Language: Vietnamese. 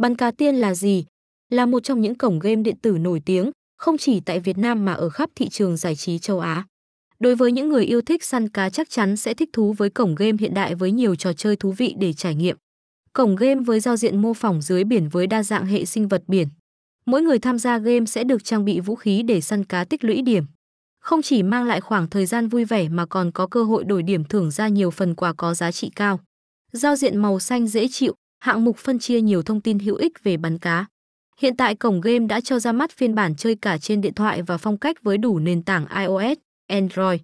Bắn cá tiên là gì? Là một trong những cổng game điện tử nổi tiếng, không chỉ tại Việt Nam mà ở khắp thị trường giải trí châu Á. Đối với những người yêu thích săn cá chắc chắn sẽ thích thú với cổng game hiện đại với nhiều trò chơi thú vị để trải nghiệm. Cổng game với giao diện mô phỏng dưới biển với đa dạng hệ sinh vật biển. Mỗi người tham gia game sẽ được trang bị vũ khí để săn cá tích lũy điểm. Không chỉ mang lại khoảng thời gian vui vẻ mà còn có cơ hội đổi điểm thưởng ra nhiều phần quà có giá trị cao. Giao diện màu xanh dễ chịu, hạng mục phân chia nhiều thông tin hữu ích về bắn cá. Hiện tại cổng game đã cho ra mắt phiên bản chơi cả trên điện thoại và phong cách với đủ nền tảng iOS, Android.